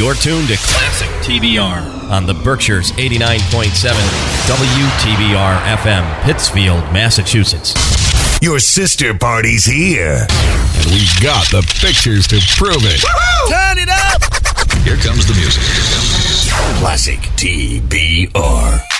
You're tuned to Classic TBR on the Berkshires 89.7 WTBR FM, Pittsfield, Massachusetts. Your sister party's here. And we've got the pictures to prove it. Woo-hoo! Turn it up! Here comes the music. Classic TBR.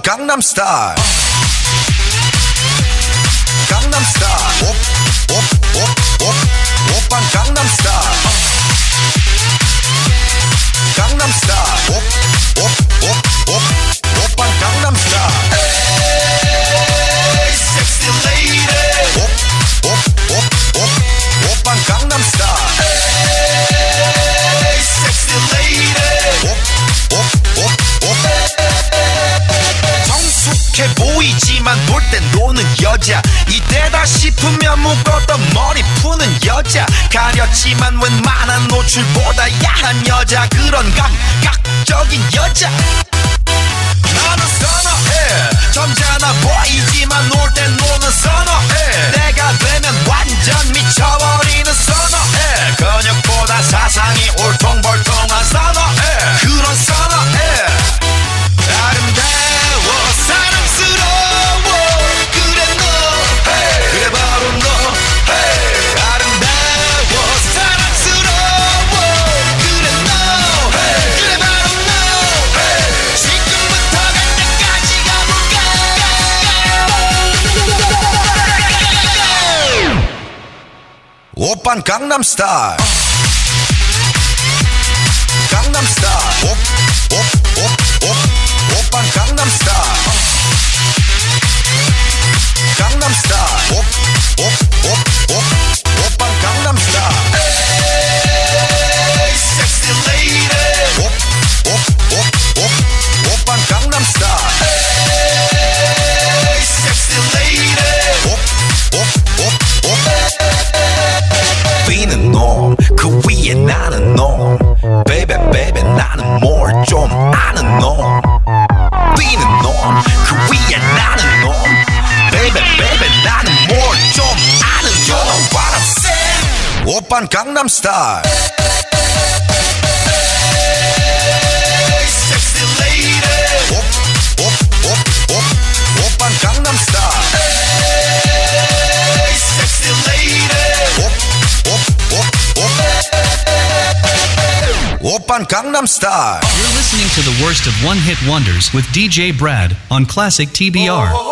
Gangnam Style. Op, op, op, op. Oppan Gangnam Style. 하지만 웬만한 노출보다 야한 여자 그런 감각적인 여자. 나는 선어해. 점잖아 보이지만 놀 땐 노는 선어해. 내가 되면 완전 미쳐버리는 선어해. 근육보다 사상이 옳다. van Gangnam Style. Gangnam Style. Op, op. star. Oppan Gangnam Style. You're listening to the worst of one hit wonders with DJ Brad on Classic TBR. Oh, oh, oh.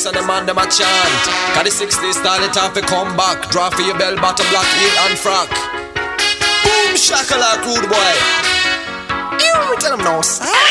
lyrics and the man them a chant. Cause the 60s style it time for come back. Draw for your bell bottom black heel and frack. Boom shakalaka rude boy. You tell him no sir.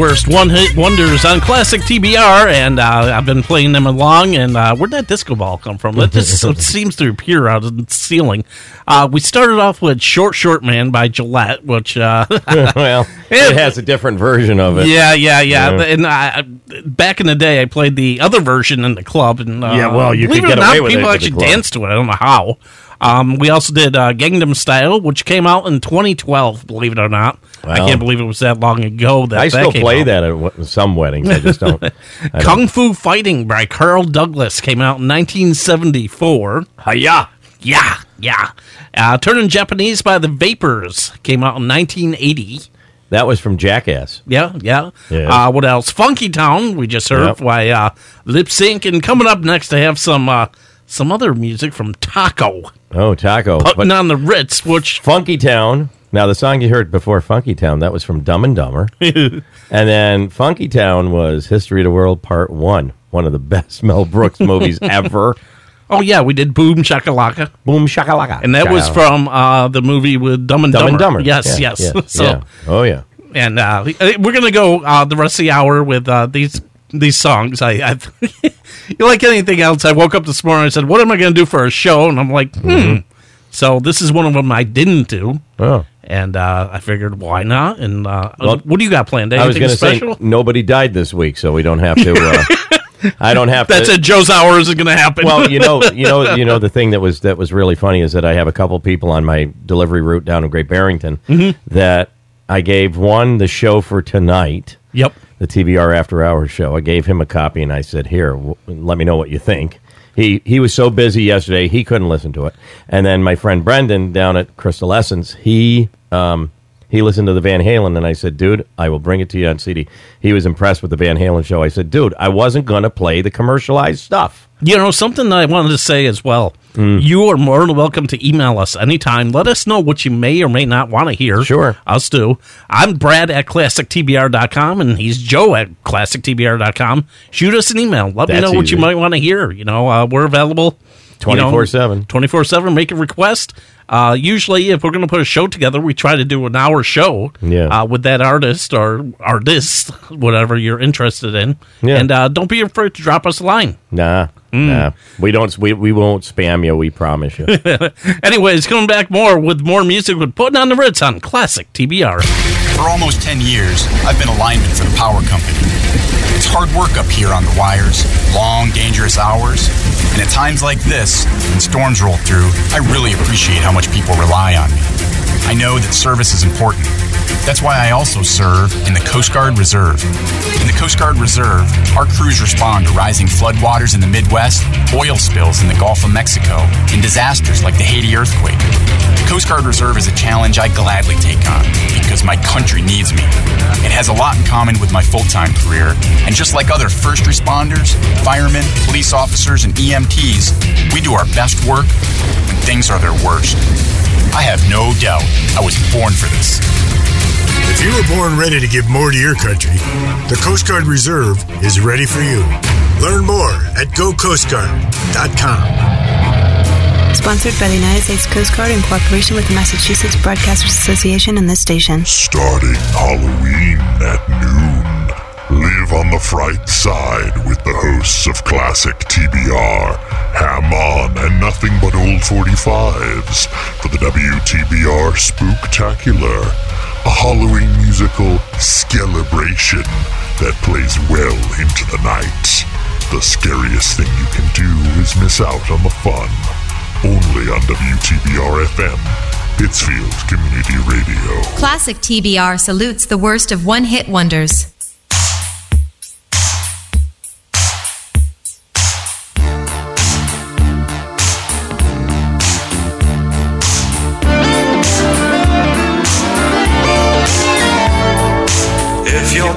Some of the worst one-hit wonders on classic TBR, and uh, I've been playing them along. And uh, where'd that disco ball come from? That just so- seems to appear out of the ceiling. Uh, we started off with "Short Short Man" by Gillette, which uh, well, it has a different version of it. yeah, yeah, yeah. Yeah. And I, back in the day, I played the other version in the club, and uh, Yeah, well, you believe could it or get not, away with it people at the actually danced to it. I don't know how. Um, we also did uh, Gangnam Style, which came out in 2012. Believe it or not, I can't believe it was that long ago. That I that still play out. that at some weddings. I just don't. I don't- Kung Fu Fighting by Carl Douglas came out in 1974. Hiya! Yeah, yeah. Uh, Turning Japanese by the Vapors came out in 1980. That was from Jackass. Yeah, yeah. Yeah. Uh, what else? Funky Town, we just heard Yep. by uh, Lip Sync. And coming up next, I have some uh, some other music from Taco. Oh, Taco. Putting on the Ritz, which. Funky Town. Now, the song you heard before Funky Town, that was from Dumb and Dumber. and then Funky Town was History of the World Part 1, one of the best Mel Brooks movies ever. Oh yeah, we did Boom Shakalaka, Boom shakalaka. and that was Shakalaka. from uh, the movie with Dumb and Dumb Dumber. and Dumber. Yes, Yeah, yes. yeah, so yeah. Oh yeah. and uh, we're gonna go uh, the rest of the hour with uh, these these songs. I, I you like anything else? I woke up this morning. and said, "What am I gonna do for a show?" And I'm like, hmm. So this is one of them I didn't do, Oh. And uh, I figured why not? And uh, Well, what do you got planned? I was going to say nobody died this week, so we don't have to. Uh, I don't have That's to. That's it. Joe's hours is gonna happen. well, you know, you know, you know. The thing that was that was really funny is that I have a couple people on my delivery route down in Great Barrington Mm-hmm. that I gave one the show for tonight, yep. the TBR After Hours show. I gave him a copy and I said, "Here, w- let me know what you think." He he was so busy yesterday he couldn't listen to it. And then my friend Brendan down at Crystal Essence, he um, he listened to the Van Halen and I said, "Dude, I will bring it to you on CD." He was impressed with the Van Halen show. I said, "Dude, I wasn't going to play the commercialized stuff." You know, something that I wanted to say as well. Mm. You are more than welcome to email us anytime. Let us know what you may or may not want to hear. Sure. Us do. I'm Brad at classictbr.com and he's Joe at classictbr.com. Shoot us an email. Let me know what you might want to hear. You know, uh, we're available 24/7. 24 7. Make a request. Uh, usually, if we're going to put a show together, we try to do an hour show Yeah. uh, with that artist or artist, whatever you're interested in. Yeah. And uh, don't be afraid to drop us a line. Nah, Mm. nah. We don't. We, we won't spam you. We promise you. Anyways, coming back more with more music with Putting on the Ritz on Classic TBR. For almost 10 years, I've been a lineman for the power company. It's hard work up here on the wires, long, dangerous hours. And at times like this, when storms roll through, I really appreciate how much people rely on me. I know that service is important. That's why I also serve in the Coast Guard Reserve. In the Coast Guard Reserve, our crews respond to rising floodwaters in the Midwest, oil spills in the Gulf of Mexico, and disasters like the Haiti earthquake. The Coast Guard Reserve is a challenge I gladly take on because my country needs me. It has a lot in common with my full time career, and just like other first responders, firemen, police officers, and EMTs, we do our best work when things are their worst. I have no doubt I was born for this. If you were born ready to give more to your country, the Coast Guard Reserve is ready for you. Learn more at gocoastguard.com. Sponsored by the United States Coast Guard in cooperation with the Massachusetts Broadcasters Association and this station. Starting Halloween at noon. Live on the fright side with the hosts of classic TBR, Ham On, and nothing but old 45s for the WTBR Spooktacular, a Halloween musical celebration that plays well into the night. The scariest thing you can do is miss out on the fun. Only on WTBR FM, Pittsfield Community Radio. Classic TBR salutes the worst of one hit wonders.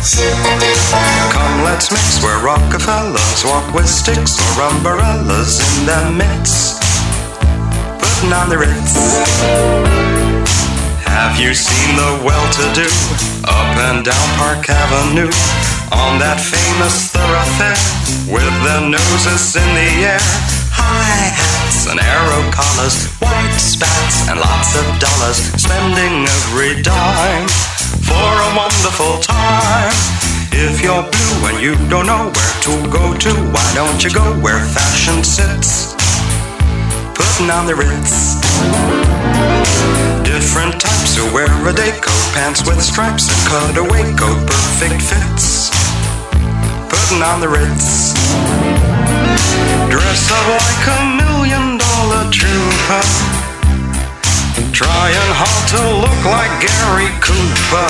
Come, let's mix where Rockefellers walk with sticks or umbrellas in their midst. Putting on the Ritz. Have you seen the well-to-do up and down Park Avenue on that famous thoroughfare with their noses in the air? High hats and arrow collars, white spats and lots of dollars, spending every dime for a wonderful time. If you're blue and you don't know where to go to, why don't you go where fashion sits? Putting on the Ritz. Different types who wear a day coat, pants with stripes and cutaway coat, perfect fits. Putting on the Ritz. Dress up like a million dollar trooper. Trying hard to look like Gary Cooper.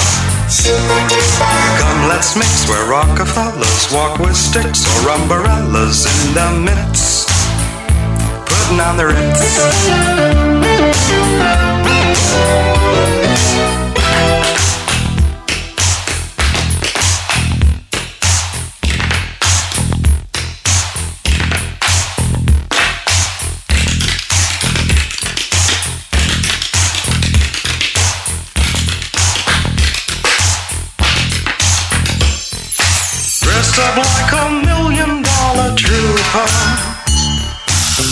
Come, let's mix where Rockefellers walk with sticks or umbrellas in the midst. Putting on the ritz. dressed up like a million dollar trooper.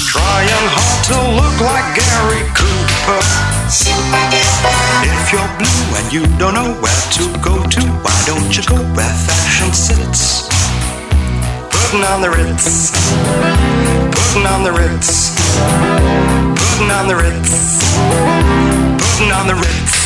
Trying hard to look like Gary Cooper. If you're blue and you don't know where to go to, why don't you go where fashion sits? Putting on the Ritz, putting on the Ritz, putting on the Ritz, putting on the Ritz.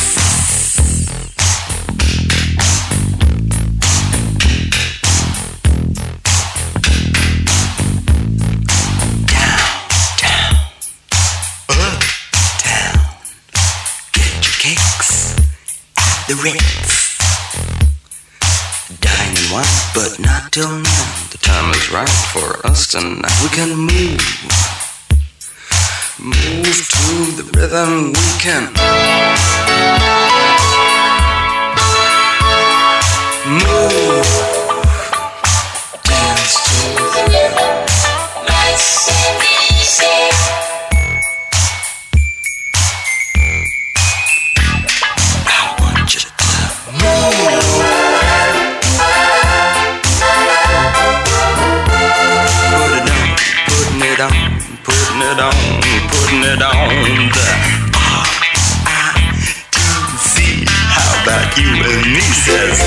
the rich. Dying in one, but not till now. The time is right for us tonight. We can move, move to the rhythm. We can move, dance to the rhythm. Nice and easy. it on, putting it on the R-I-T-C. How about you and me, says?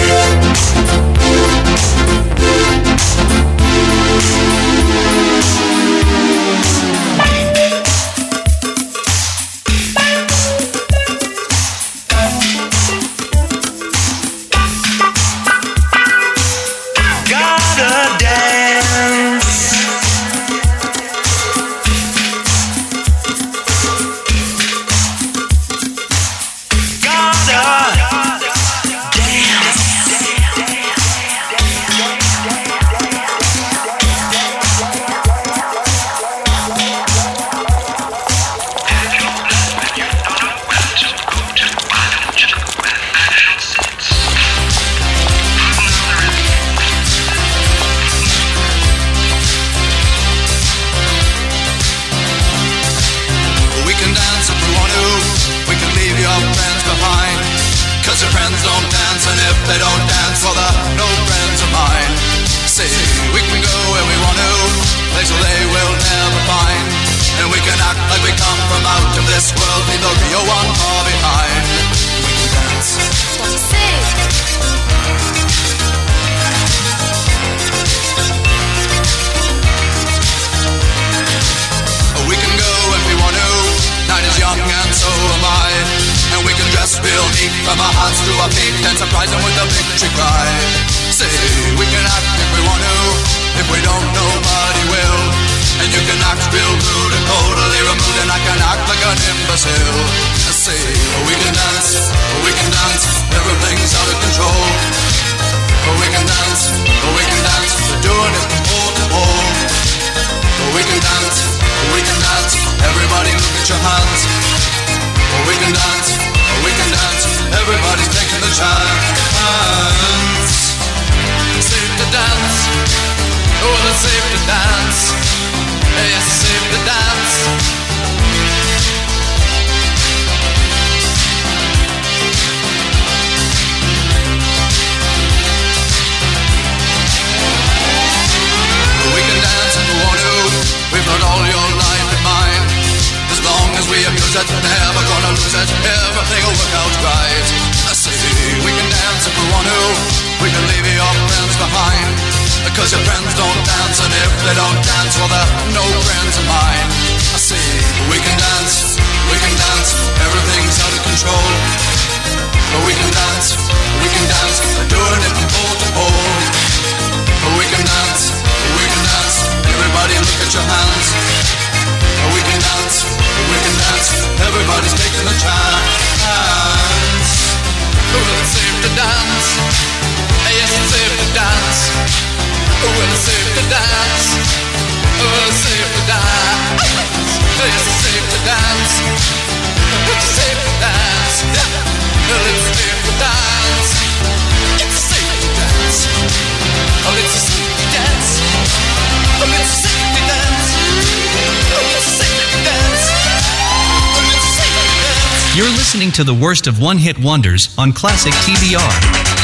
to the worst of one hit wonders on Classic TBR.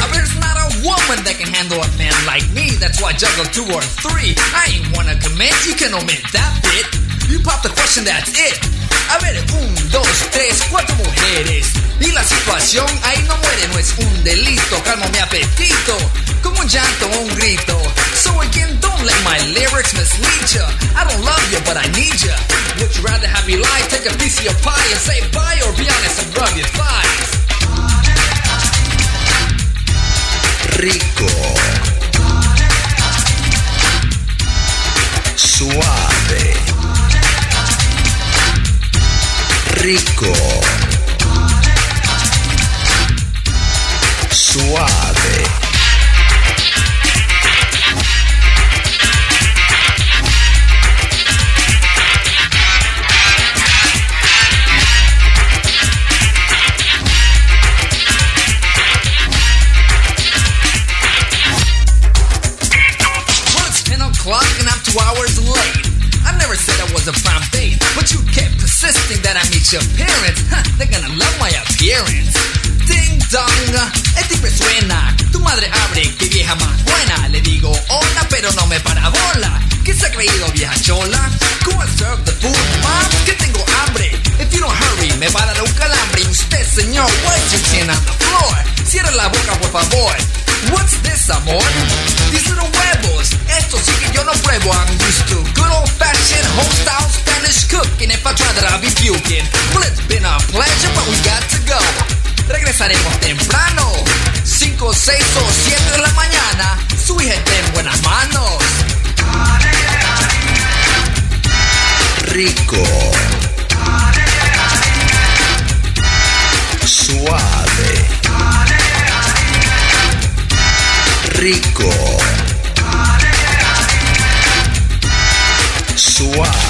I mean, it's not a woman that can handle a man like me. That's why I juggle two or three. I ain't wanna commit, you can omit that bit. You pop the question, that's it. A ver, un, dos, tres, cuatro mujeres. Y la situación ahí no muere, no es un delito. Calmo mi apetito, como un llanto un grito. So again, don't let my lyrics mislead ya. I don't love you, but I need ya. Would you rather have me lie, take a piece of your pie, and say bye, or be honest and rub your thighs? ricco Suave. Ricco Suave. Your parents. Huh, they're gonna love my appearance. Dong, el timbre suena. Tu madre abre, que vieja más buena. Le digo hola, pero no me para bola. ¿Qué se ha creído, vieja chola? And serve the food, mom, que tengo hambre. If you don't hurry, me va a dar un calambre. Usted, señor, why's your chin on the floor? Cierra la boca, por favor. What's this, amor? These little huevos. Esto sí que yo no pruebo. I'm used to good old fashioned home style Spanish cooking. If I try that, I'll be puking. Well, it's been a pleasure, but we got to go. Regresaremos temprano. 5, 6 o 7 de la mañana. Su hija está en buenas manos. rico, suave, rico, suave.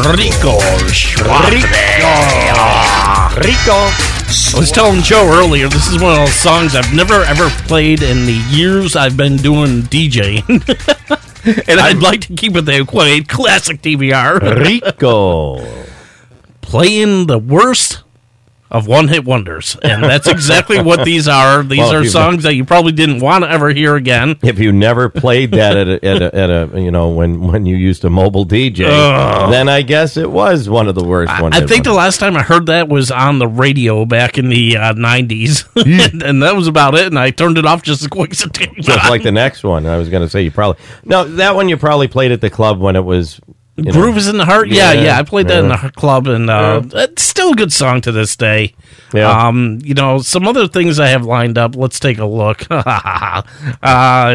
Rico, suave. Rico. I was telling Joe earlier, this is one of those songs I've never ever played in the years I've been doing DJing. and I'd like to keep it that way. Classic TBR. Rico. Playing the worst of one hit wonders. And that's exactly what these are. These Well, are songs that you probably didn't want to ever hear again. If you never played that at a, at a, at a you know when when you used a mobile DJ, Ugh. then I guess it was one of the worst ones. I think the last time I heard that was on the radio back in the uh, 90s. and, and that was about it. And I turned it off just as quick as it came just on. like the next one. I was going to say you probably no that one you probably played at the club when it was Groove is in the heart. Yeah, yeah. I played that in the club, and uh, it's still a good song to this day. Yeah. Um, you know, some other things I have lined up. Let's take a look. uh,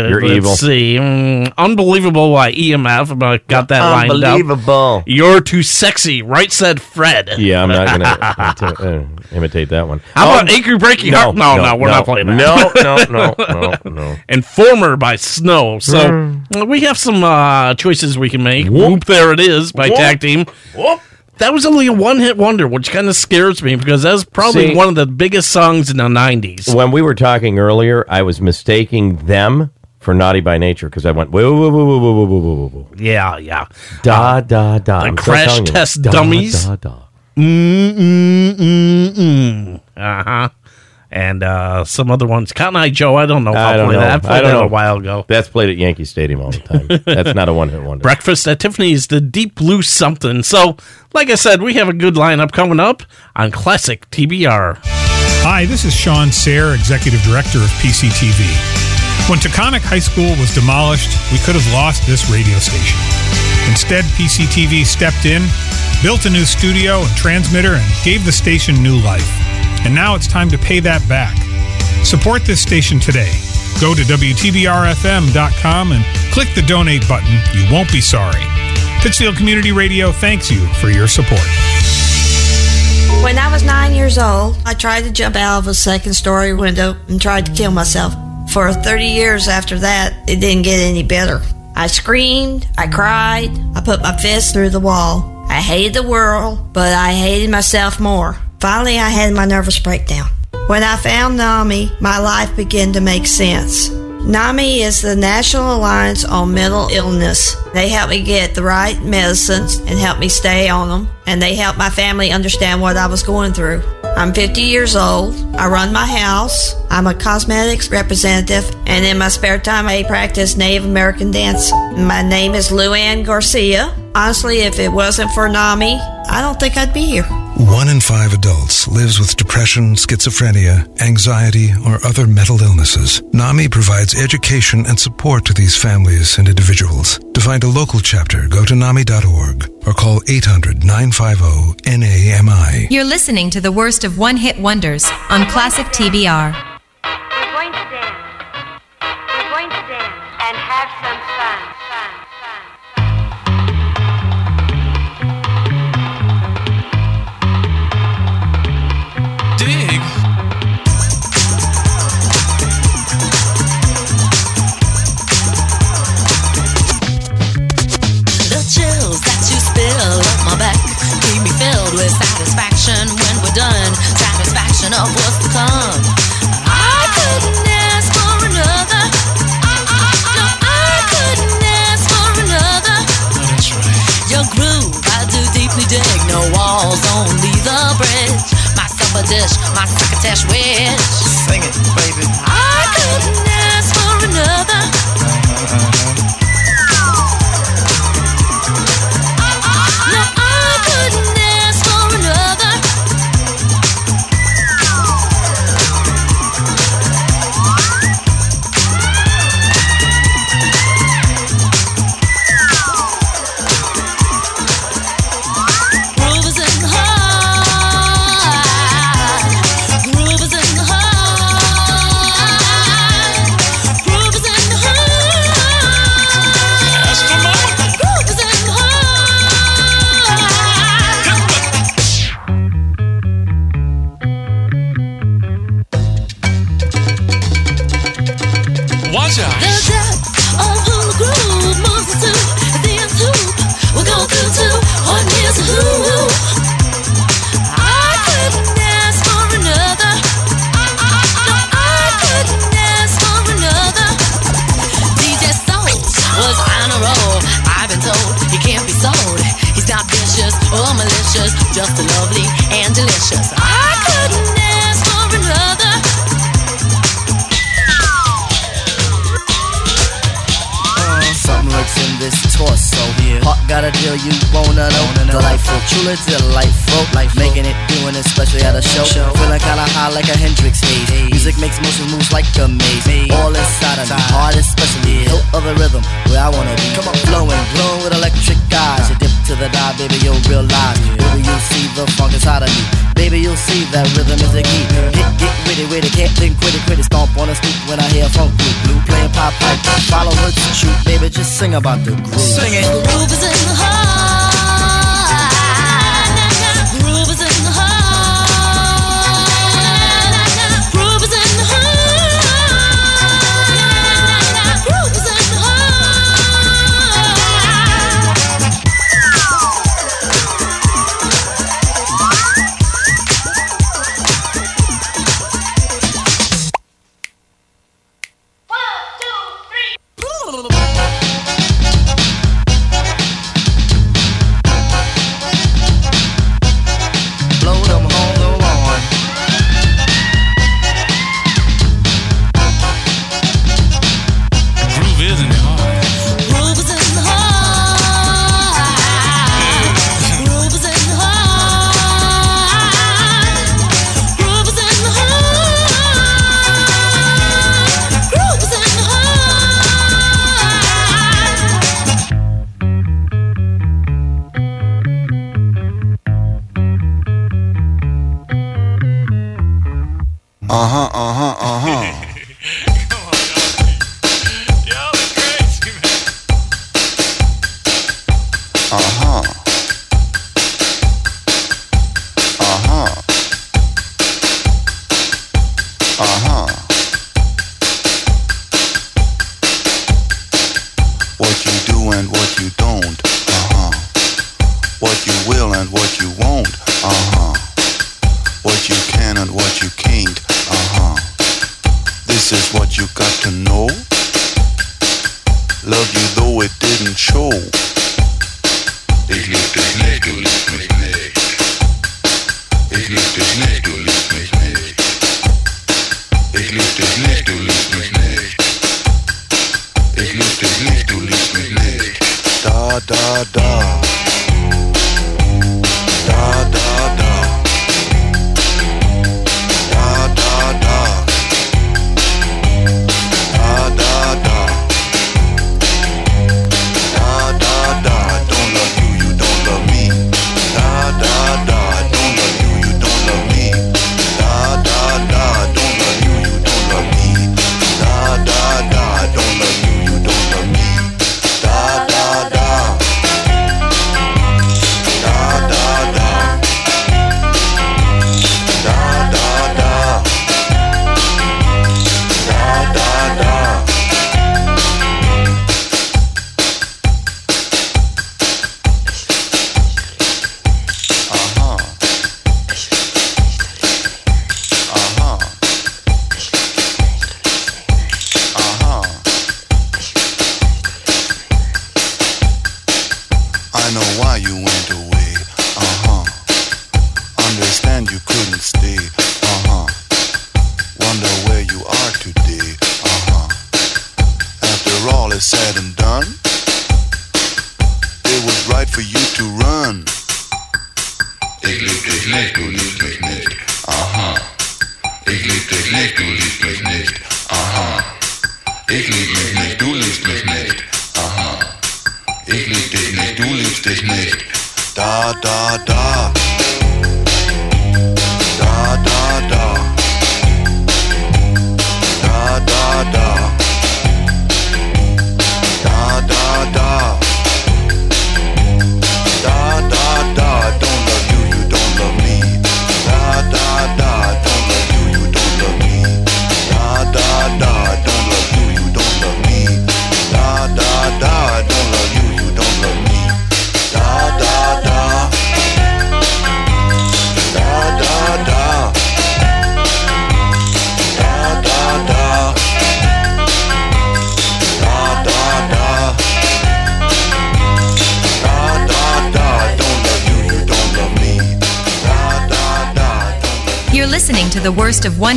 You're let's evil. See, Mm, unbelievable by EMF. I got that lined up. Unbelievable. You're too sexy. Right said Fred. Yeah, I'm not going to uh, imitate that one. How about Um, Achy Breaky Heart? No, no, we're not playing that. No, no, no, no, no. Informer by Snow. So uh, we have some uh, choices we can make. Whoop, there it is by Whoop. Tag Team. That was only a one hit wonder, which kind of scares me because that's probably See- one of the biggest songs in the 90s. When we were talking earlier, I was mistaking them for Naughty by Nature because I went whoa, whoa, whoa, whoa, whoa, whoa, whoa, whoa, whoa. Yeah, yeah. Da da da. The I'm Crash telling you. Test Da, Dummies. Da, da. Mm, mm, mm, mm. Uh huh. And uh, some other ones. Cotton Eye Joe, I don't know if I don't play know. that. I played I don't that know. a while ago. That's played at Yankee Stadium all the time. That's not a one hit wonder. Breakfast at Tiffany's, the Deep Blue Something. So, like I said, we have a good lineup coming up on Classic TBR. Hi, this is Sean Sayre, Executive Director of PCTV. When Taconic High School was demolished, we could have lost this radio station. Instead, PCTV stepped in, built a new studio and transmitter, and gave the station new life. And now it's time to pay that back. Support this station today. Go to WTBRFM.com and click the donate button. You won't be sorry. Pittsfield Community Radio thanks you for your support. When I was nine years old, I tried to jump out of a second story window and tried to kill myself. For 30 years after that, it didn't get any better. I screamed, I cried, I put my fist through the wall. I hated the world, but I hated myself more. Finally, I had my nervous breakdown. When I found NAMI, my life began to make sense. NAMI is the National Alliance on Mental Illness. They help me get the right medicines and help me stay on them, and they help my family understand what I was going through. I'm 50 years old. I run my house. I'm a cosmetics representative, and in my spare time, I practice Native American dance. My name is Luann Garcia. Honestly, if it wasn't for NAMI, I don't think I'd be here. One in five adults lives with depression, schizophrenia, anxiety, or other mental illnesses. NAMI provides education and support to these families and individuals. To find a local chapter, go to NAMI.org or call 800 950 NAMI. You're listening to the worst of one hit wonders on Classic TBR. We're going to dance. We're going to dance and have some done. Satisfaction of what's to come. I couldn't ask for another. No, I couldn't ask for another. Your groove, I do deeply dig. No walls, only the bridge. My supper dish, my succotash wish. Sing it, baby. I couldn't ask for another.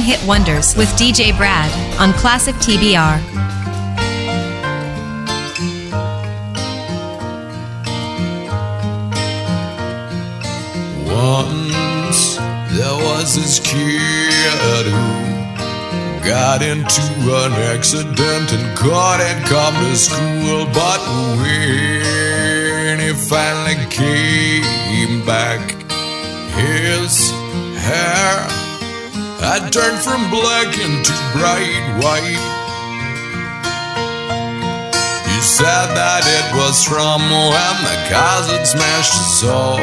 hit wonders with DJ Brad on Classic TBR. Once there was this kid who got into an accident and got and come to school, but when he finally came back, his hair I turned from black into bright white. You said that it was from when the cars smashed so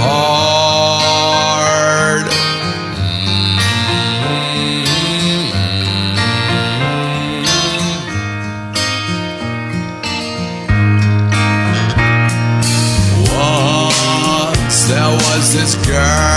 hard. Mm-hmm. Once there was this girl.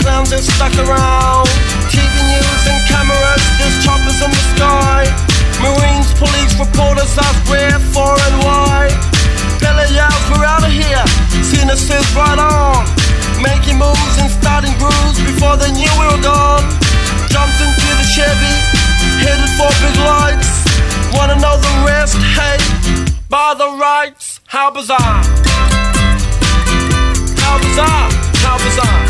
clowns are stuck around. TV news and cameras, there's choppers in the sky. Marines, police, reporters ask where, for, and why. Bella yells, we're out of here. Cena says, right on. Making moves and starting grooves before they knew we were gone. Jumped into the Chevy, headed for big lights. Wanna know the rest? Hey, by the rights, how bizarre! How bizarre! How bizarre!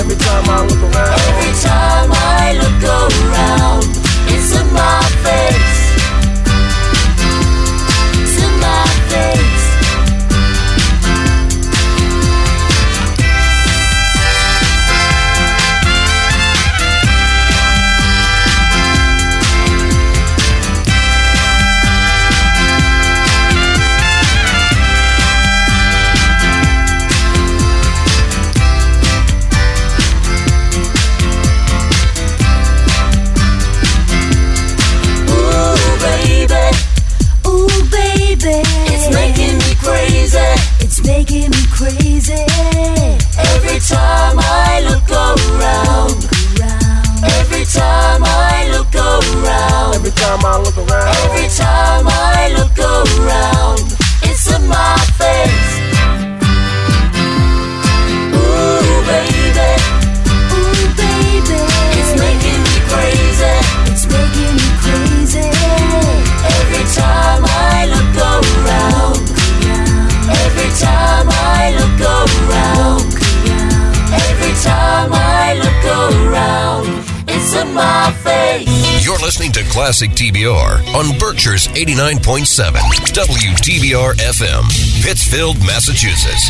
crazy. Every time I look around, every time I look around, every time I look around, every time I look around, it's in my face. my face. You're listening to Classic TBR on Berkshire's 89.7 WTBR FM, Pittsfield, Massachusetts.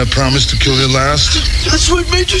I promised to kill you last? That's what made you.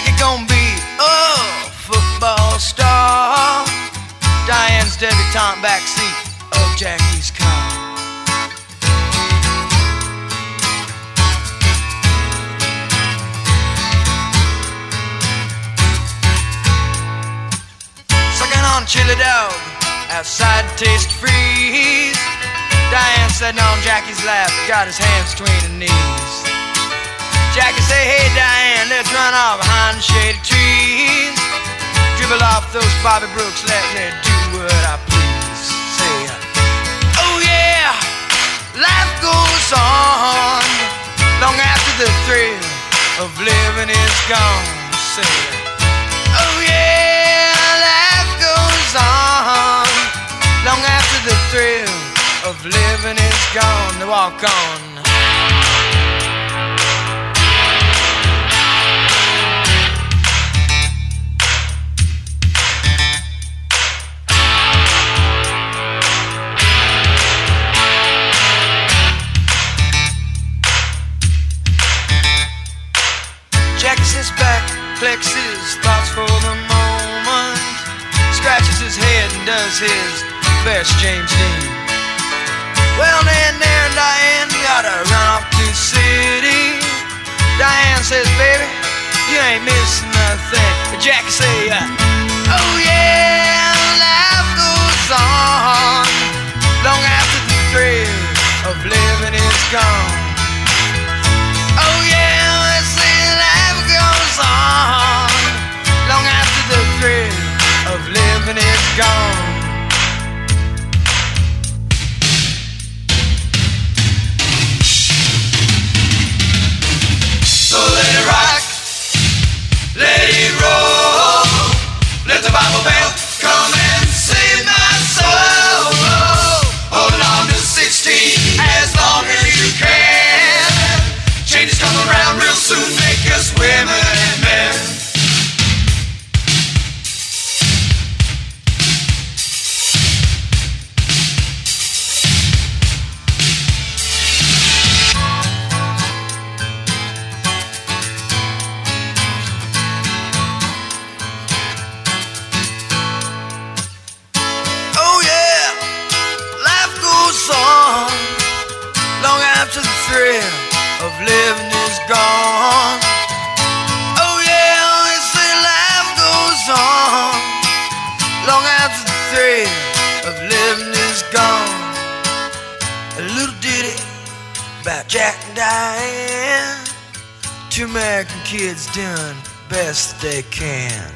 Jackie gonna be a football star. Diane's debutante backseat of Jackie's car. Sucking on chili dog outside Tastee Freez. Diane sitting on Jackie's lap, got his hands between her knees. Jackie say, hey Diane, let's run off behind the shady trees. Dribble off those Bobby Brooks, let me do what I please. Say, oh yeah, life goes on long after the thrill of living is gone. Say, oh yeah, life goes on long after the thrill of living is gone. They walk on. His thoughts for the moment, scratches his head and does his best James Dean. Well, then, there, Diane, gotta run off to city. Diane says, baby, you ain't missing nothing. But Jackie say, uh, oh yeah, life goes on long after the thrill of living is gone. Gone. Oh yeah, they say life goes on long after the thrill of living is gone. A little ditty about Jack and Diane. Two American kids doing best they can.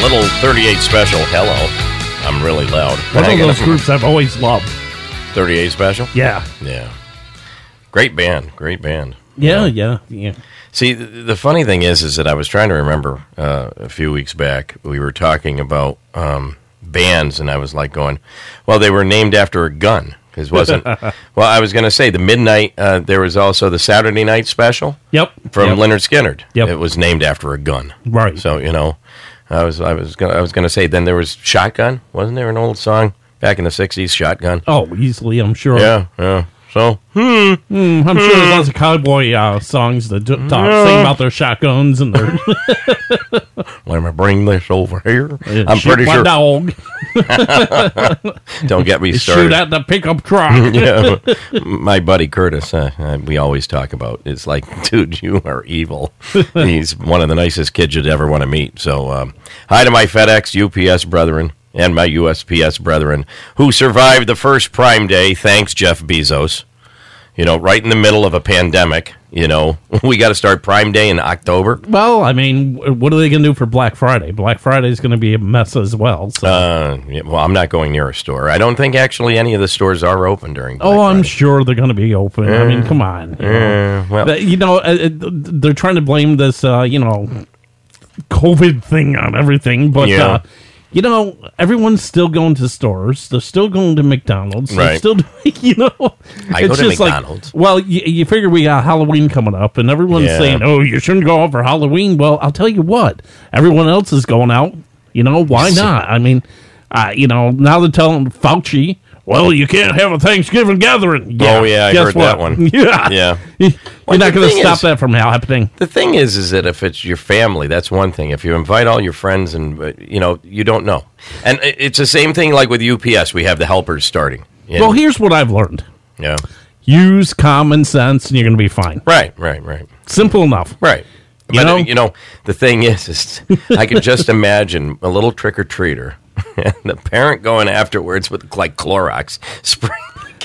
A little 38 special. Hello. I'm really loud. One of those groups I've always loved. 38 special? Yeah. Yeah. Great band. Great band. Yeah, yeah, yeah. See, th- the funny thing is, is that I was trying to remember uh, a few weeks back. We were talking about um, bands, and I was like going, "Well, they were named after a gun." Because wasn't well. I was going to say the midnight. Uh, there was also the Saturday night special. Yep, from Yep. Lynyrd Skynyrd. Yep. it was named after a gun. Right. So you know, I was I was gonna, I was going to say. Then there was Shotgun. Wasn't there an old song back in the '60s? Shotgun. Oh, easily, I'm sure. Yeah, yeah. So, hmm. Hmm, I'm sure there's lots of cowboy uh, songs that do, talk, Yeah. sing about their shotguns and their. Let me bring this over here. Yeah, I'm pretty sure. dog. Don't get me started. Shoot at the pickup truck. yeah, my buddy Curtis. Uh, uh, we always talk about. It's like, dude, you are evil. He's one of the nicest kids you'd ever want to meet. So, um, hi to my FedEx, UPS brethren, and my USPS brethren who survived the first Prime Day. Thanks, Jeff Bezos. You know, right in the middle of a pandemic. You know, we got to start Prime Day in October. Well, I mean, what are they going to do for Black Friday? Black Friday is going to be a mess as well. So. Uh, yeah, well, I'm not going near a store. I don't think actually any of the stores are open during. Black oh, I'm Friday. sure they're going to be open. I mean, come on. You know, well- But, you know they're trying to blame this, uh, you know, COVID thing on everything, but. Yeah. Uh, you know, everyone's still going to stores. They're still going to McDonald's. They're Right. still, you know, I go to just like- McDonald's. well, you, you figure we got Halloween coming up, and everyone's Yeah. saying, "Oh, you shouldn't go out for Halloween." Well, I'll tell you what, everyone else is going out. You know, why not? I mean, uh, you know, now they're telling Fauci, "Well, you can't have a Thanksgiving gathering." Oh, yeah, I heard what? that one. Yeah, Yeah. You're Well, not going to stop is- that from happening. The thing is, is that if it's your family, that's one thing. If you invite all your friends, and uh, you know, you don't know, and it's the same thing. Like with UPS, we have the helpers starting. And- Well, here's what I've learned: yeah, use common sense, and you're going to be fine. right, right, right, Simple enough. right. You but know? you know, the thing is, is I can just imagine a little trick or treater, and the parent going afterwards with like Clorox spray.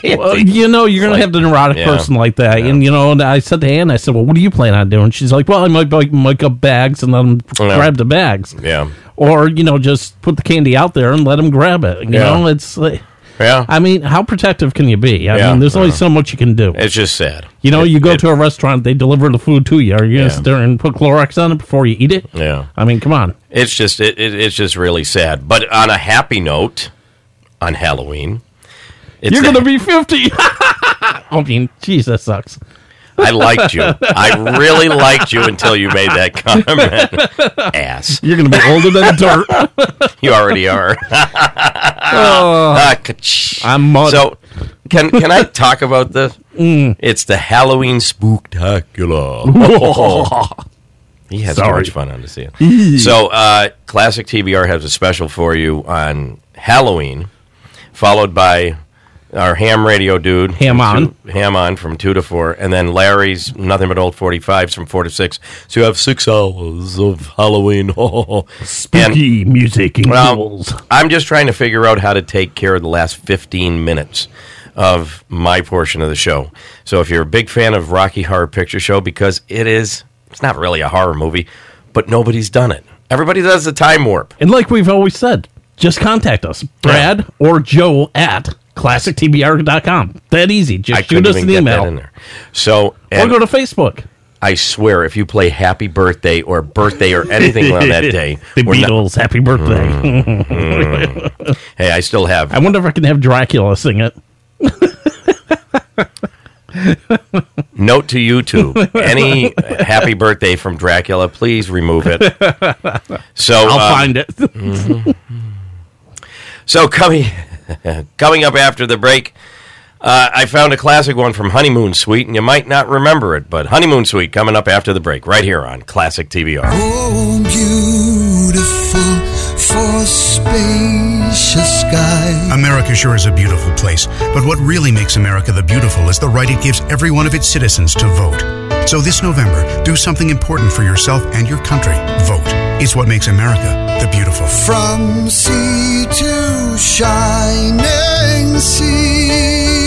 Well, you know, you're going like- to have the neurotic Yeah. person like that. And, you know, and I said to Ann, I said, well, what do you plan on doing? She's like, well, I might like, make up bags and let them Yeah. grab the bags. Yeah. Or, you know, just put the candy out there and let them grab it. You Yeah. know, it's like, Yeah. I mean, how protective can you be? I Yeah. mean, there's only Yeah. so much you can do. It's just sad. You know, It- you go it- to a restaurant, they deliver the food to you. Are you going Yeah. to sit there and put Clorox on it before you eat it? Yeah. I mean, come on. It's just it, it, it's just really sad. But on a happy note, on Halloween, it's You're going to be 50. I mean, jeez, that sucks. I liked you. I really liked you until you made that comment. Ass. You're going to be older than dirt. You already are. Ka-ch. I'm mud. So, can can I talk about this? Mm. It's the Halloween spooktacular. he has Sorry. much fun on to see it. so, uh, Classic TBR has a special for you on Halloween, followed by our ham radio dude, Ham on. two- ham on from two to four, and then Larry's nothing but old forty fives from four to six. So you have six hours of Halloween. Spooky music and well. I'm just trying to figure out how to take care of the last 15 minutes of my portion of the show. So if you're a big fan of Rocky Horror Picture Show, because it is, it's not really a horror movie, but nobody's done it. Everybody does the time warp. And like we've always said, just contact us, Brad or Joe at classictbr.com. That easy. Just I shoot us an email. that in there. So, Or go to Facebook. I swear, if you play Happy Birthday or Birthday or anything on that day, the we're not- Beatles, happy birthday. Mm. hey, I still have. I wonder if I can have Dracula sing it. Note to YouTube: Any happy birthday from Dracula, please remove it. So I'll um, find it. mhm. So coming coming up after the break, uh, I found a classic one from Honeymoon Suite, and you might not remember it, but Honeymoon Suite coming up after the break, right here on Classic TBR. Oh, beautiful for spacious skies. America sure is a beautiful place, but what really makes America the beautiful is the right it gives every one of its citizens to vote. So this November, do something important for yourself and your country. Vote. It's what makes America the beautiful. From sea to shining sea.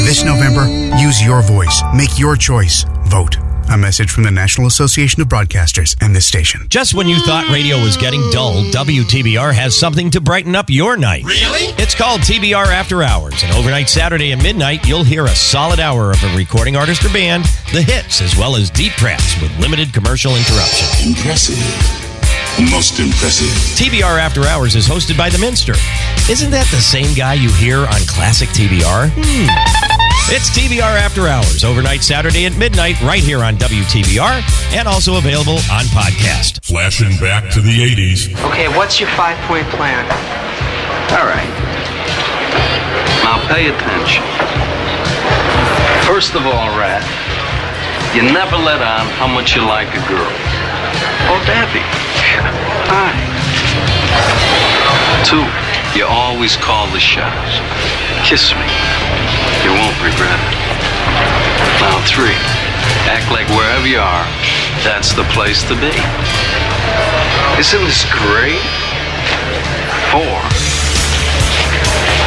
This November, use your voice. Make your choice. Vote. A message from the National Association of Broadcasters and this station. Just when you thought radio was getting dull, WTBR has something to brighten up your night. Really? It's called TBR After Hours, and overnight Saturday at midnight, you'll hear a solid hour of a recording artist or band, the hits, as well as deep tracks with limited commercial interruption. Impressive. Most impressive. TBR After Hours is hosted by The Minster. Isn't that the same guy you hear on classic TBR? Hmm. It's TBR After Hours, overnight Saturday at midnight, right here on WTBR, and also available on podcast. Flashing back to the 80s. Okay, what's your five point plan? All right. Now pay attention. First of all, Rat, you never let on how much you like a girl. Oh, Debbie. Hi. Two, you always call the shots. Kiss me. You won't regret it. Now, three, act like wherever you are, that's the place to be. Isn't this great? Four,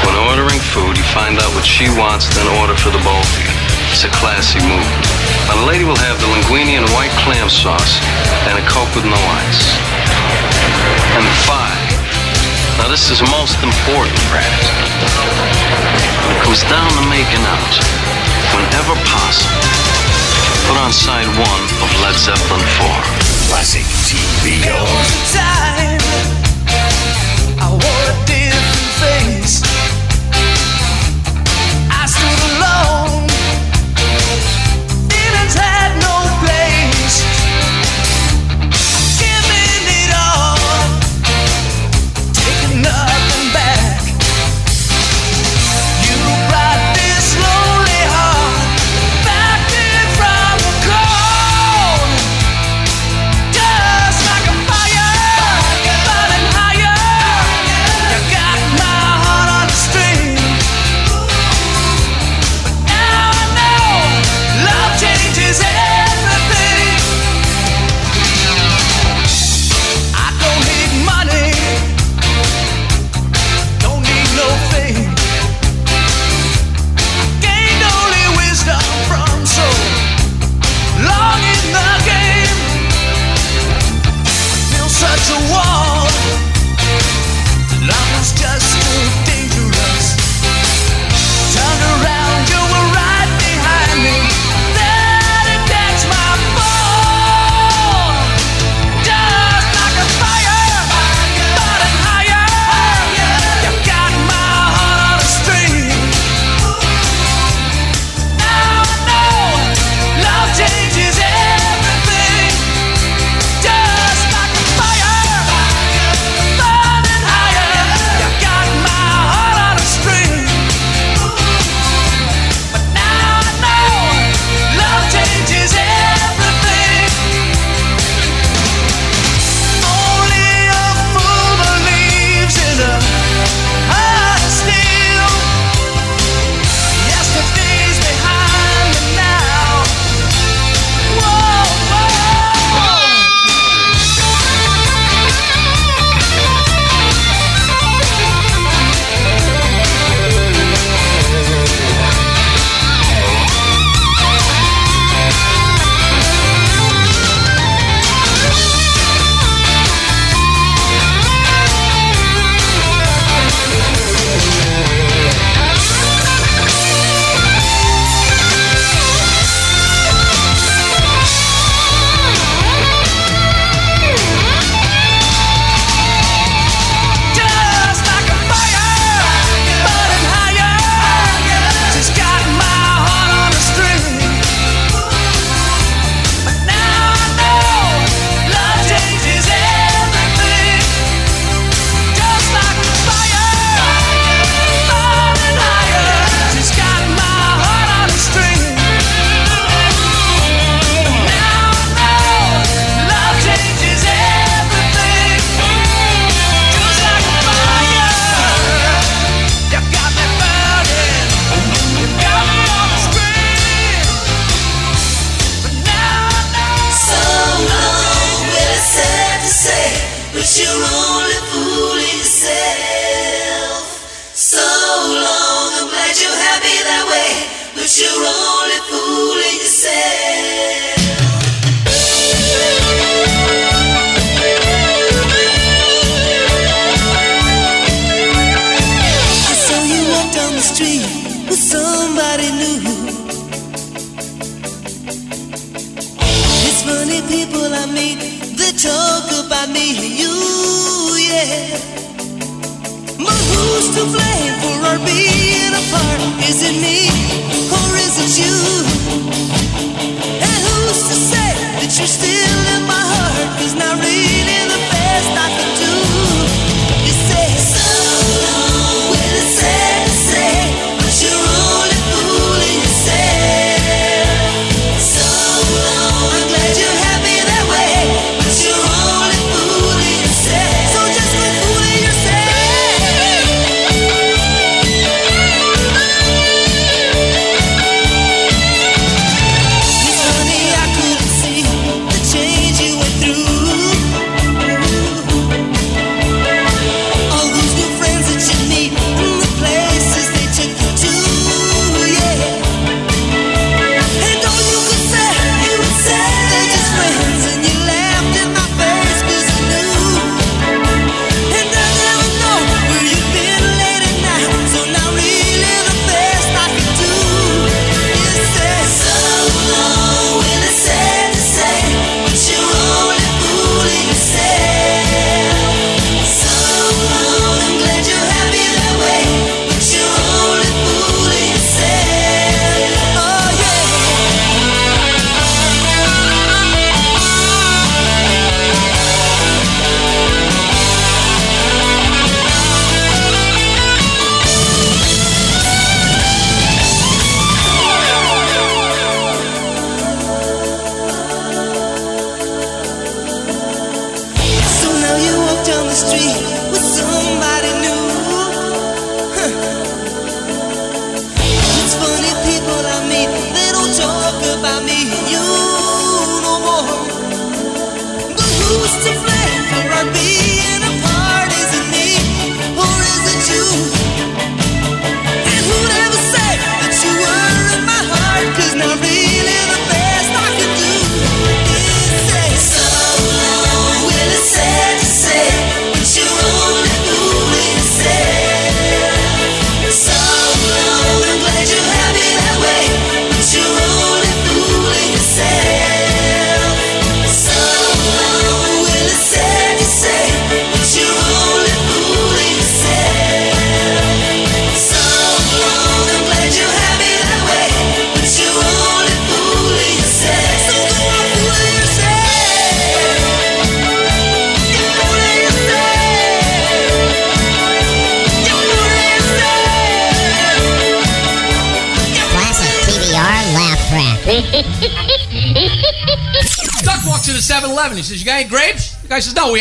when ordering food, you find out what she wants, then order for the both of you. It's a classy move. Now, the lady will have the linguine and white clam sauce and a Coke with no ice. And five, now this is most important, Brad. When it comes down to making out, whenever possible, put on side one of Led Zeppelin 4. Classic TVO.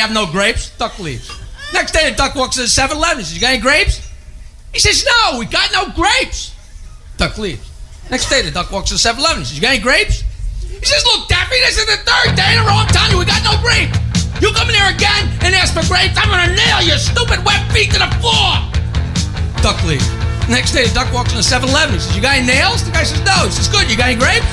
have no grapes. Duck leaves. Next day, the duck walks to the 7 Eleven. says, You got any grapes? He says, No, we got no grapes. Duck leaves. Next day, the duck walks to the 7 Eleven. says, You got any grapes? He says, Look, Daffy, this is the third day in a row. I'm telling you, we got no grapes. You come in here again and ask for grapes, I'm going to nail your stupid wet feet to the floor. Duck leaves. Next day, the duck walks in the 7 Eleven. He says, You got any nails? The guy says, No. He says, Good. You got any grapes?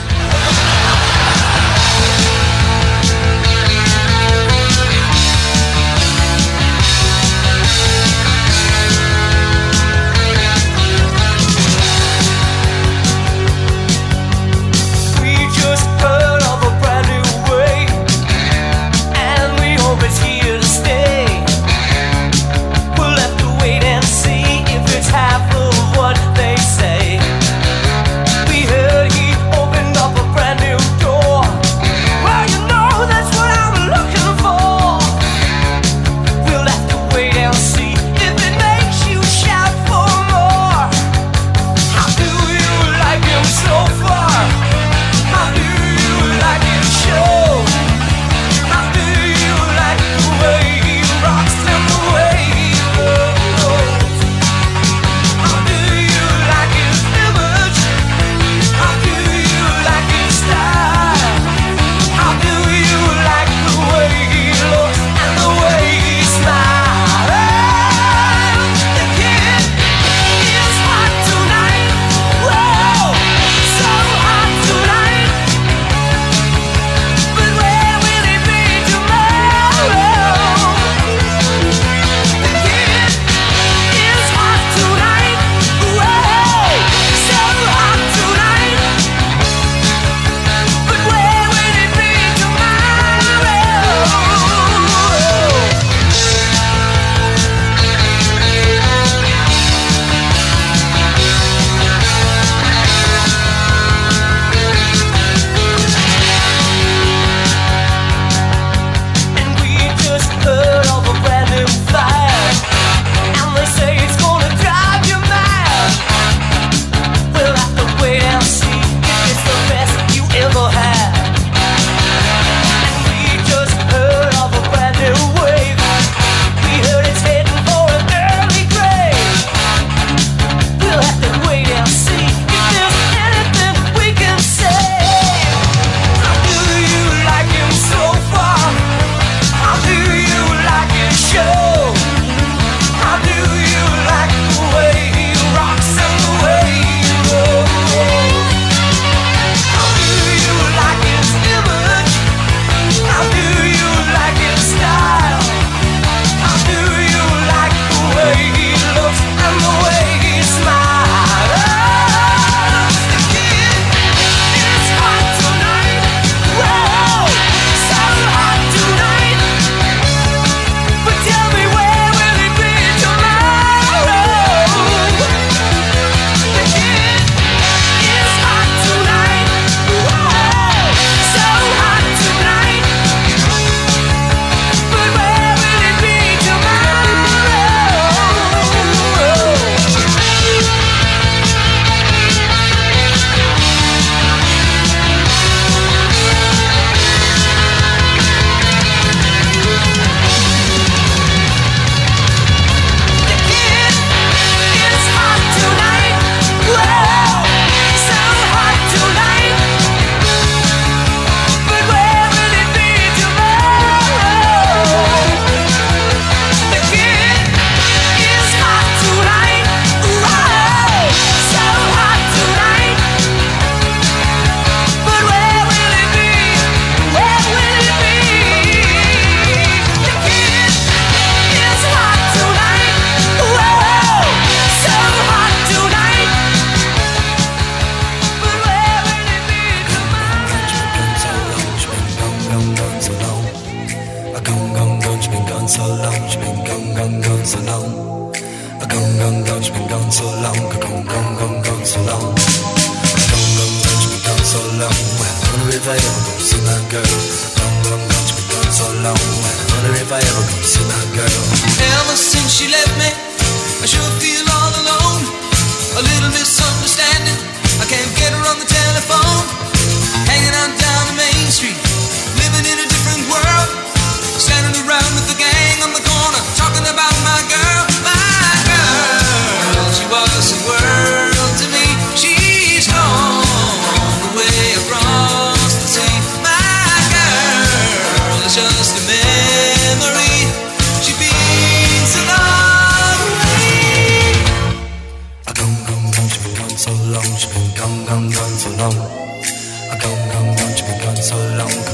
She's been gone, gone, gone so long. Gone, gone, gone, she's been gone so long.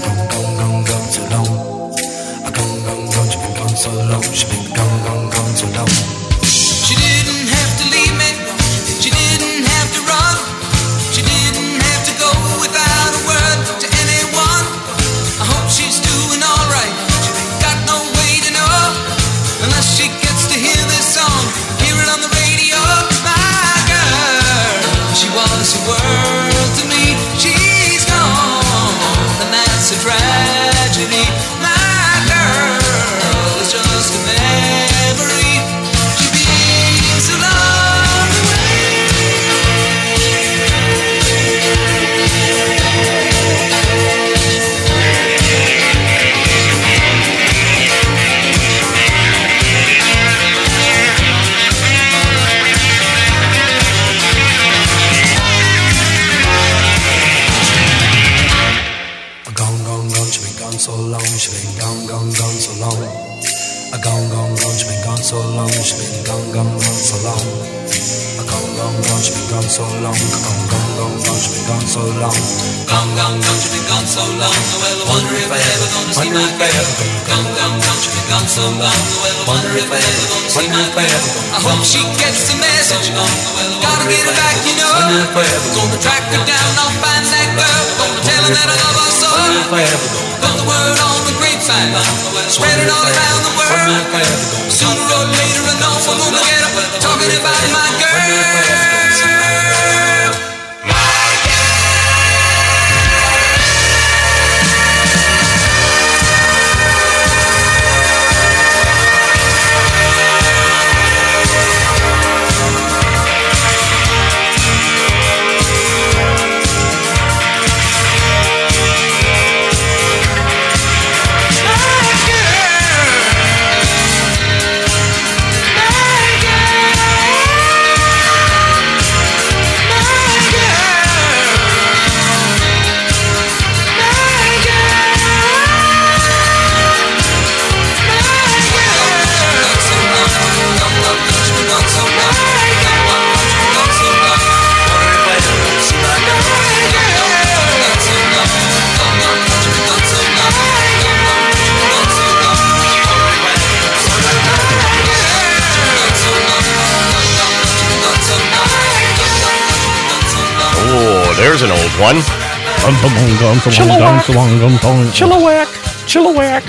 Chilliwack. Chilliwack.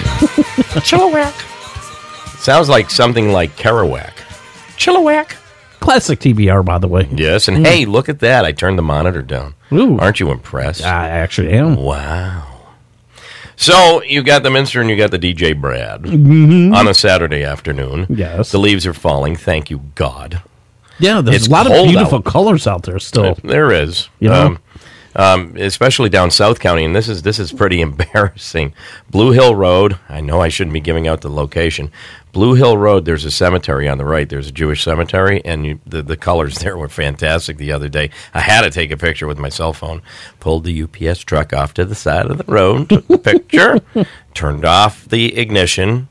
Chilliwack. Sounds like something like Kerouac. Chilliwack. Classic TBR, by the way. Yes, and Mm. hey, look at that. I turned the monitor down. Ooh. Aren't you impressed? I actually am. Wow. So you got the Minster and you got the DJ Brad Mhm. on a Saturday afternoon. Yes. The leaves are falling. Thank you, God. Yeah, there's It's a lot of beautiful out. colors out there still. There is. You know? Um, um, especially down South County, and this is this is pretty embarrassing. Blue Hill Road. I know I shouldn't be giving out the location. Blue Hill Road. There's a cemetery on the right. There's a Jewish cemetery, and you, the the colors there were fantastic the other day. I had to take a picture with my cell phone. Pulled the UPS truck off to the side of the road, took the picture, turned off the ignition.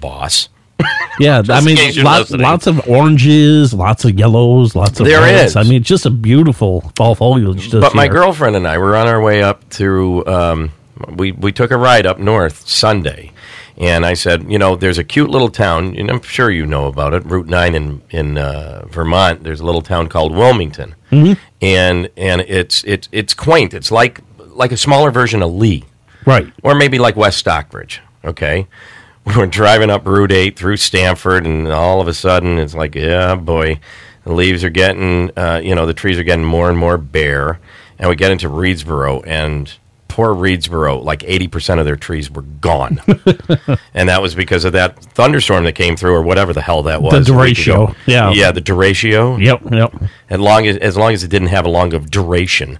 Boss. Yeah, I mean, lots, lots of oranges, lots of yellows, lots of There reds. is. I mean, just a beautiful fall foliage. but my girlfriend and I were on our way up through. Um, we we took a ride up north Sunday, and I said, you know, there's a cute little town, and I'm sure you know about it, Route Nine in in uh, Vermont. There's a little town called Wilmington, Mhm. and and it's it's it's quaint. It's like like a smaller version of Lee, right? Or maybe like West Stockbridge. Okay. we were driving up Route 8 through Stamford, and all of a sudden it's like, yeah, boy, the leaves are getting, uh, you know, the trees are getting more and more bare. And we get into Readsboro, and poor Readsboro, like 80% of their trees were gone. and that was because of that thunderstorm that came through, or whatever the hell that was. The a week ago. derecho, yeah. Yeah, the derecho. Yep, yep. As long as, as long as it didn't have a long of duration.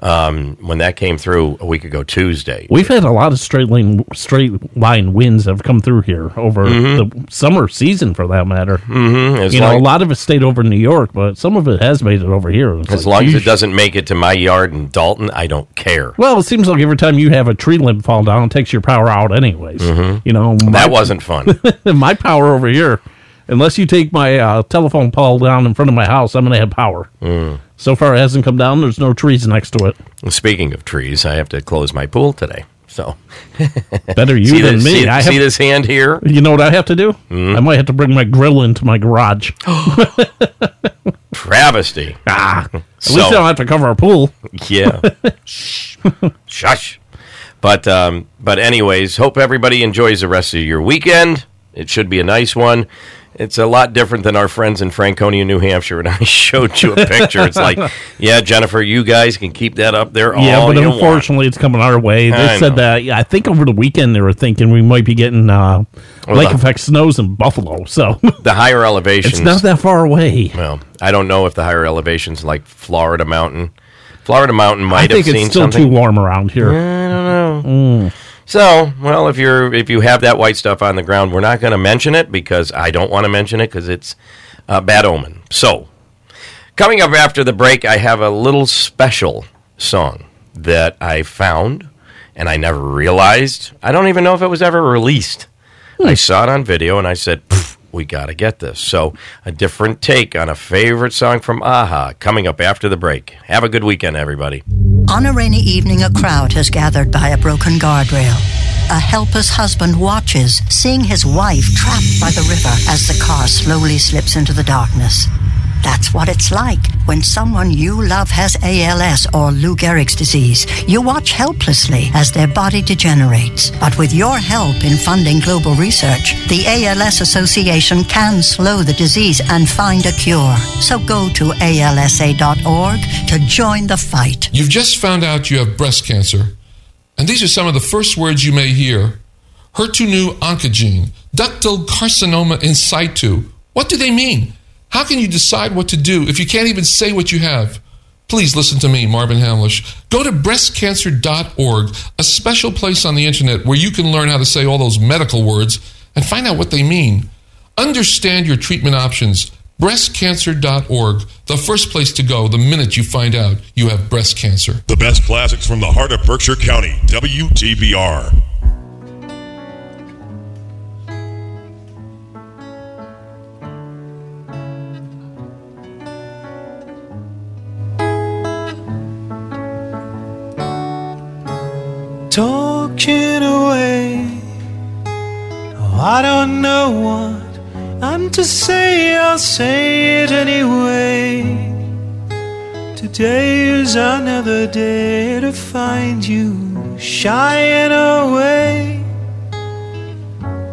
Um, when that came through a week ago Tuesday, We've had a lot of straight line straight line winds that have come through here over Mhm. the summer season, for that matter. Mhm, as You know, a lot of it stayed over in New York, but some of it has made it over here. It's as like, long as it doesn't make it to my yard in Dalton, I don't care. Well, it seems like every time you have a tree limb fall down, it takes your power out, anyways. Mhm. You know, That wasn't fun. my power over here, unless you take my uh, telephone pole down in front of my house, I'm going to have power. Mm. So far, it hasn't come down. There's no trees next to it. Speaking of trees, I have to close my pool today. So Better you than this- me. See, I see this hand here? You know what I have to do? Hmm? I might have to bring my grill into my garage. Travesty. Ah, at least I don't have to cover our pool. Yeah. Shush. But um, but anyways, hope everybody enjoys the rest of your weekend. It should be a nice one. It's a lot different than our friends in Franconia, New Hampshire. And I showed you a picture. It's like, yeah, Jennifer, you guys can keep that up there yeah, all but you want. But unfortunately, it's coming our way. They I said know. that. Yeah, I think over the weekend they were thinking we might be getting uh, Well, lake the- effect snows in Buffalo. So The higher elevations. it's not that far away. Well, I don't know if the higher elevations like Florida Mountain. Florida Mountain might I think have it's seen still something. too warm around here. I don't know. Mm. So, well, if you're if you have that white stuff on the ground, we're not going to mention it because I don't want to mention it because it's a bad omen. So, coming up after the break, I have a little special song that I found and I never realized. I don't even know if it was ever released. Hmm. I saw it on video and I said, "We got to get this." So, a different take on a favorite song from a-ha coming up after the break. Have a good weekend, everybody. On a rainy evening, a crowd has gathered by a broken guardrail. A helpless husband watches, seeing his wife trapped by the river as the car slowly slips into the darkness. That's what it's like when someone you love has ALS or Lou Gehrig's disease. You watch helplessly as their body degenerates. But with your help in funding global research, the ALS Association can slow the disease and find a cure. So go to alsa.org to join the fight. You've just found out you have breast cancer, and these are some of the first words you may hear. HER2 oncogene, ductal carcinoma in situ. What do they mean? How can you decide what to do if you can't even say what you have? Please listen to me, Marvin Hamlisch. Go to breastcancer.org, a special place on the internet where you can learn how to say all those medical words and find out what they mean. Understand your treatment options. Breastcancer.org, the first place to go the minute you find out you have breast cancer. The best classics from the heart of Berkshire County, WTBR. Away. Oh, I don't know what I'm to say, I'll say it anyway. Today is another day to find you shying away.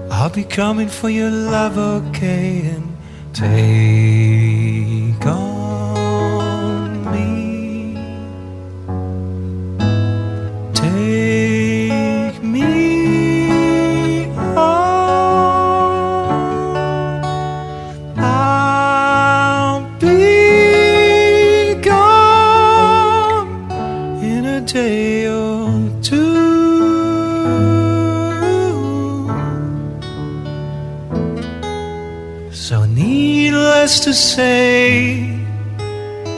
I'll be coming for your love, okay, and take needless to say,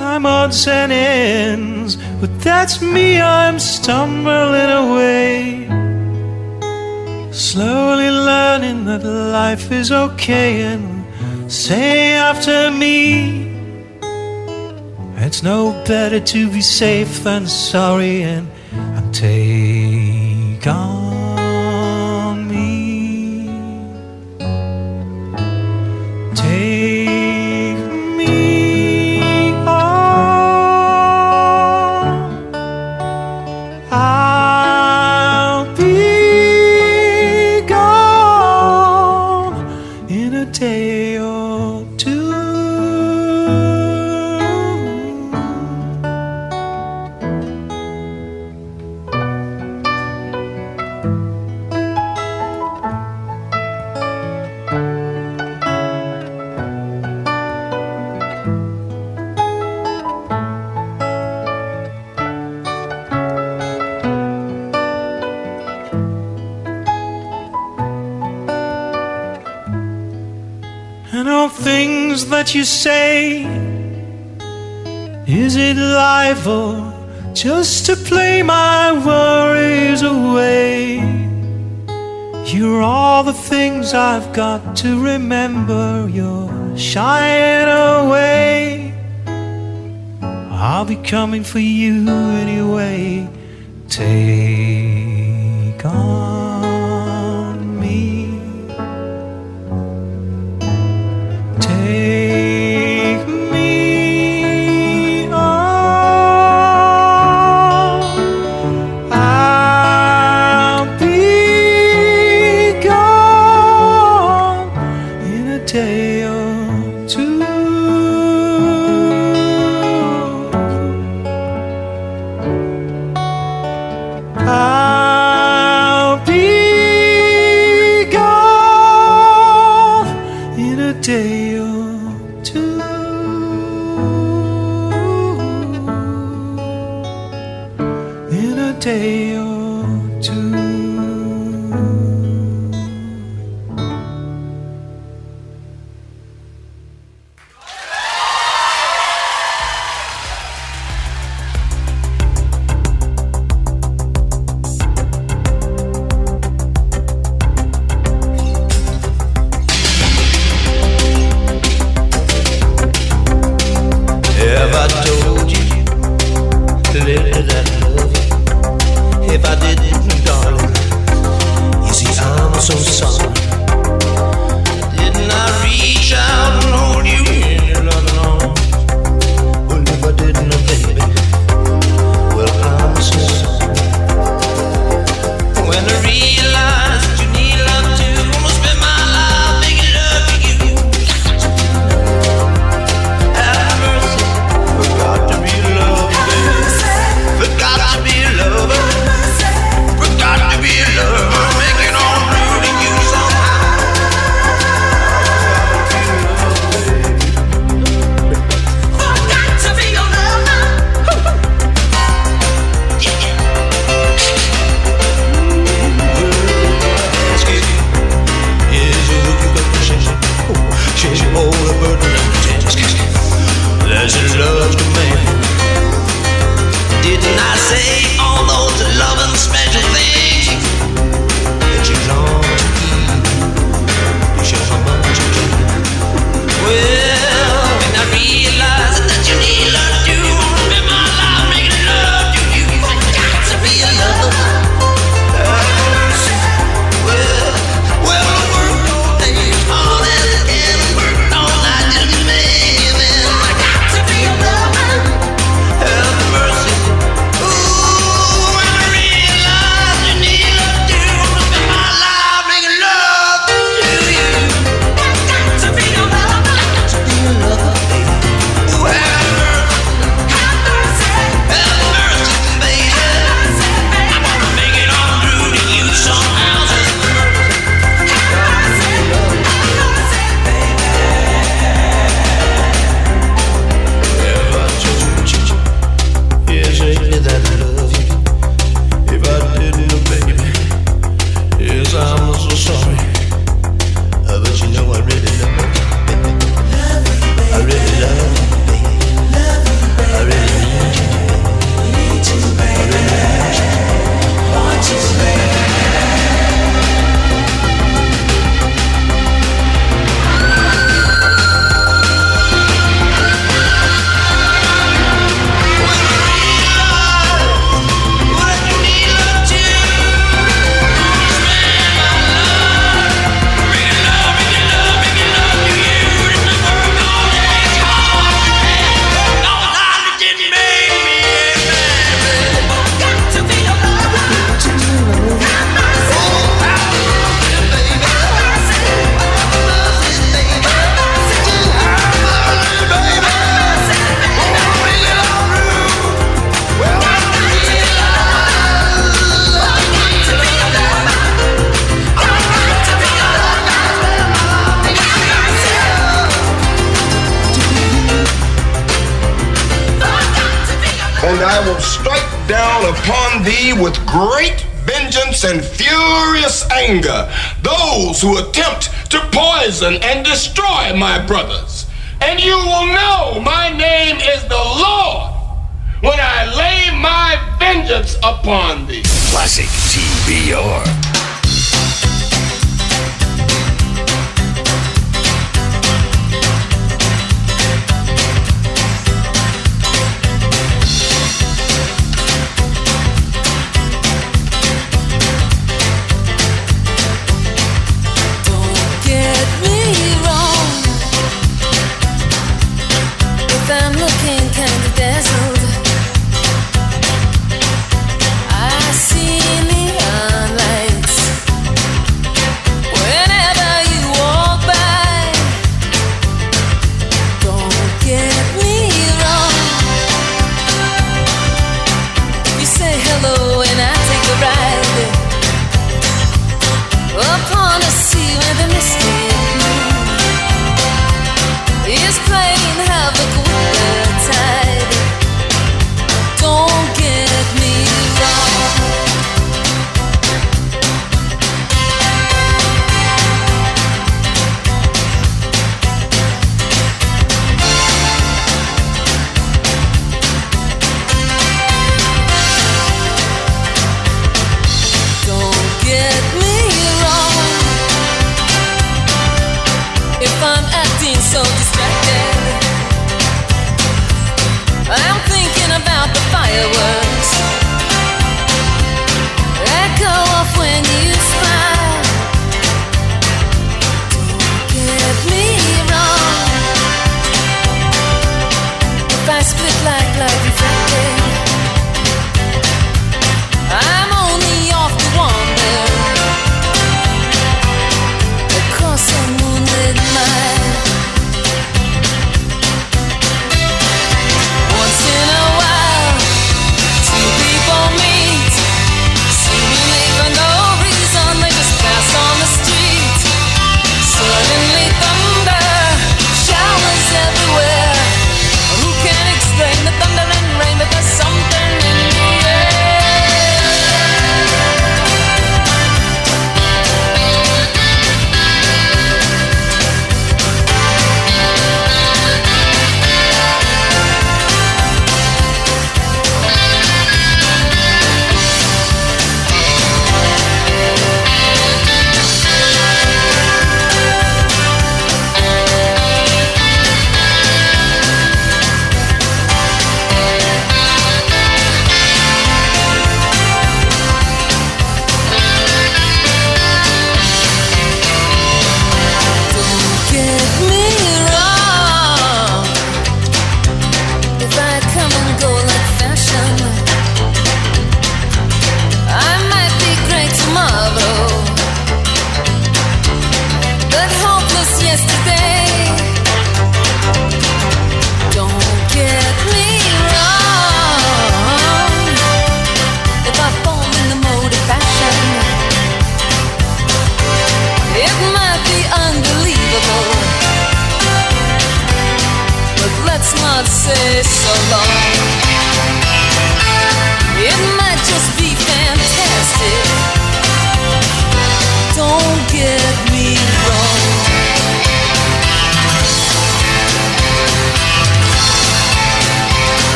I'm odds and ends, but that's me, I'm stumbling away. Slowly learning that life is okay, and say after me, it's no better to be safe than sorry, and I'm take on to play my worries away. You're all the things I've got to remember. You're shying away. I'll be coming for you anyway. Take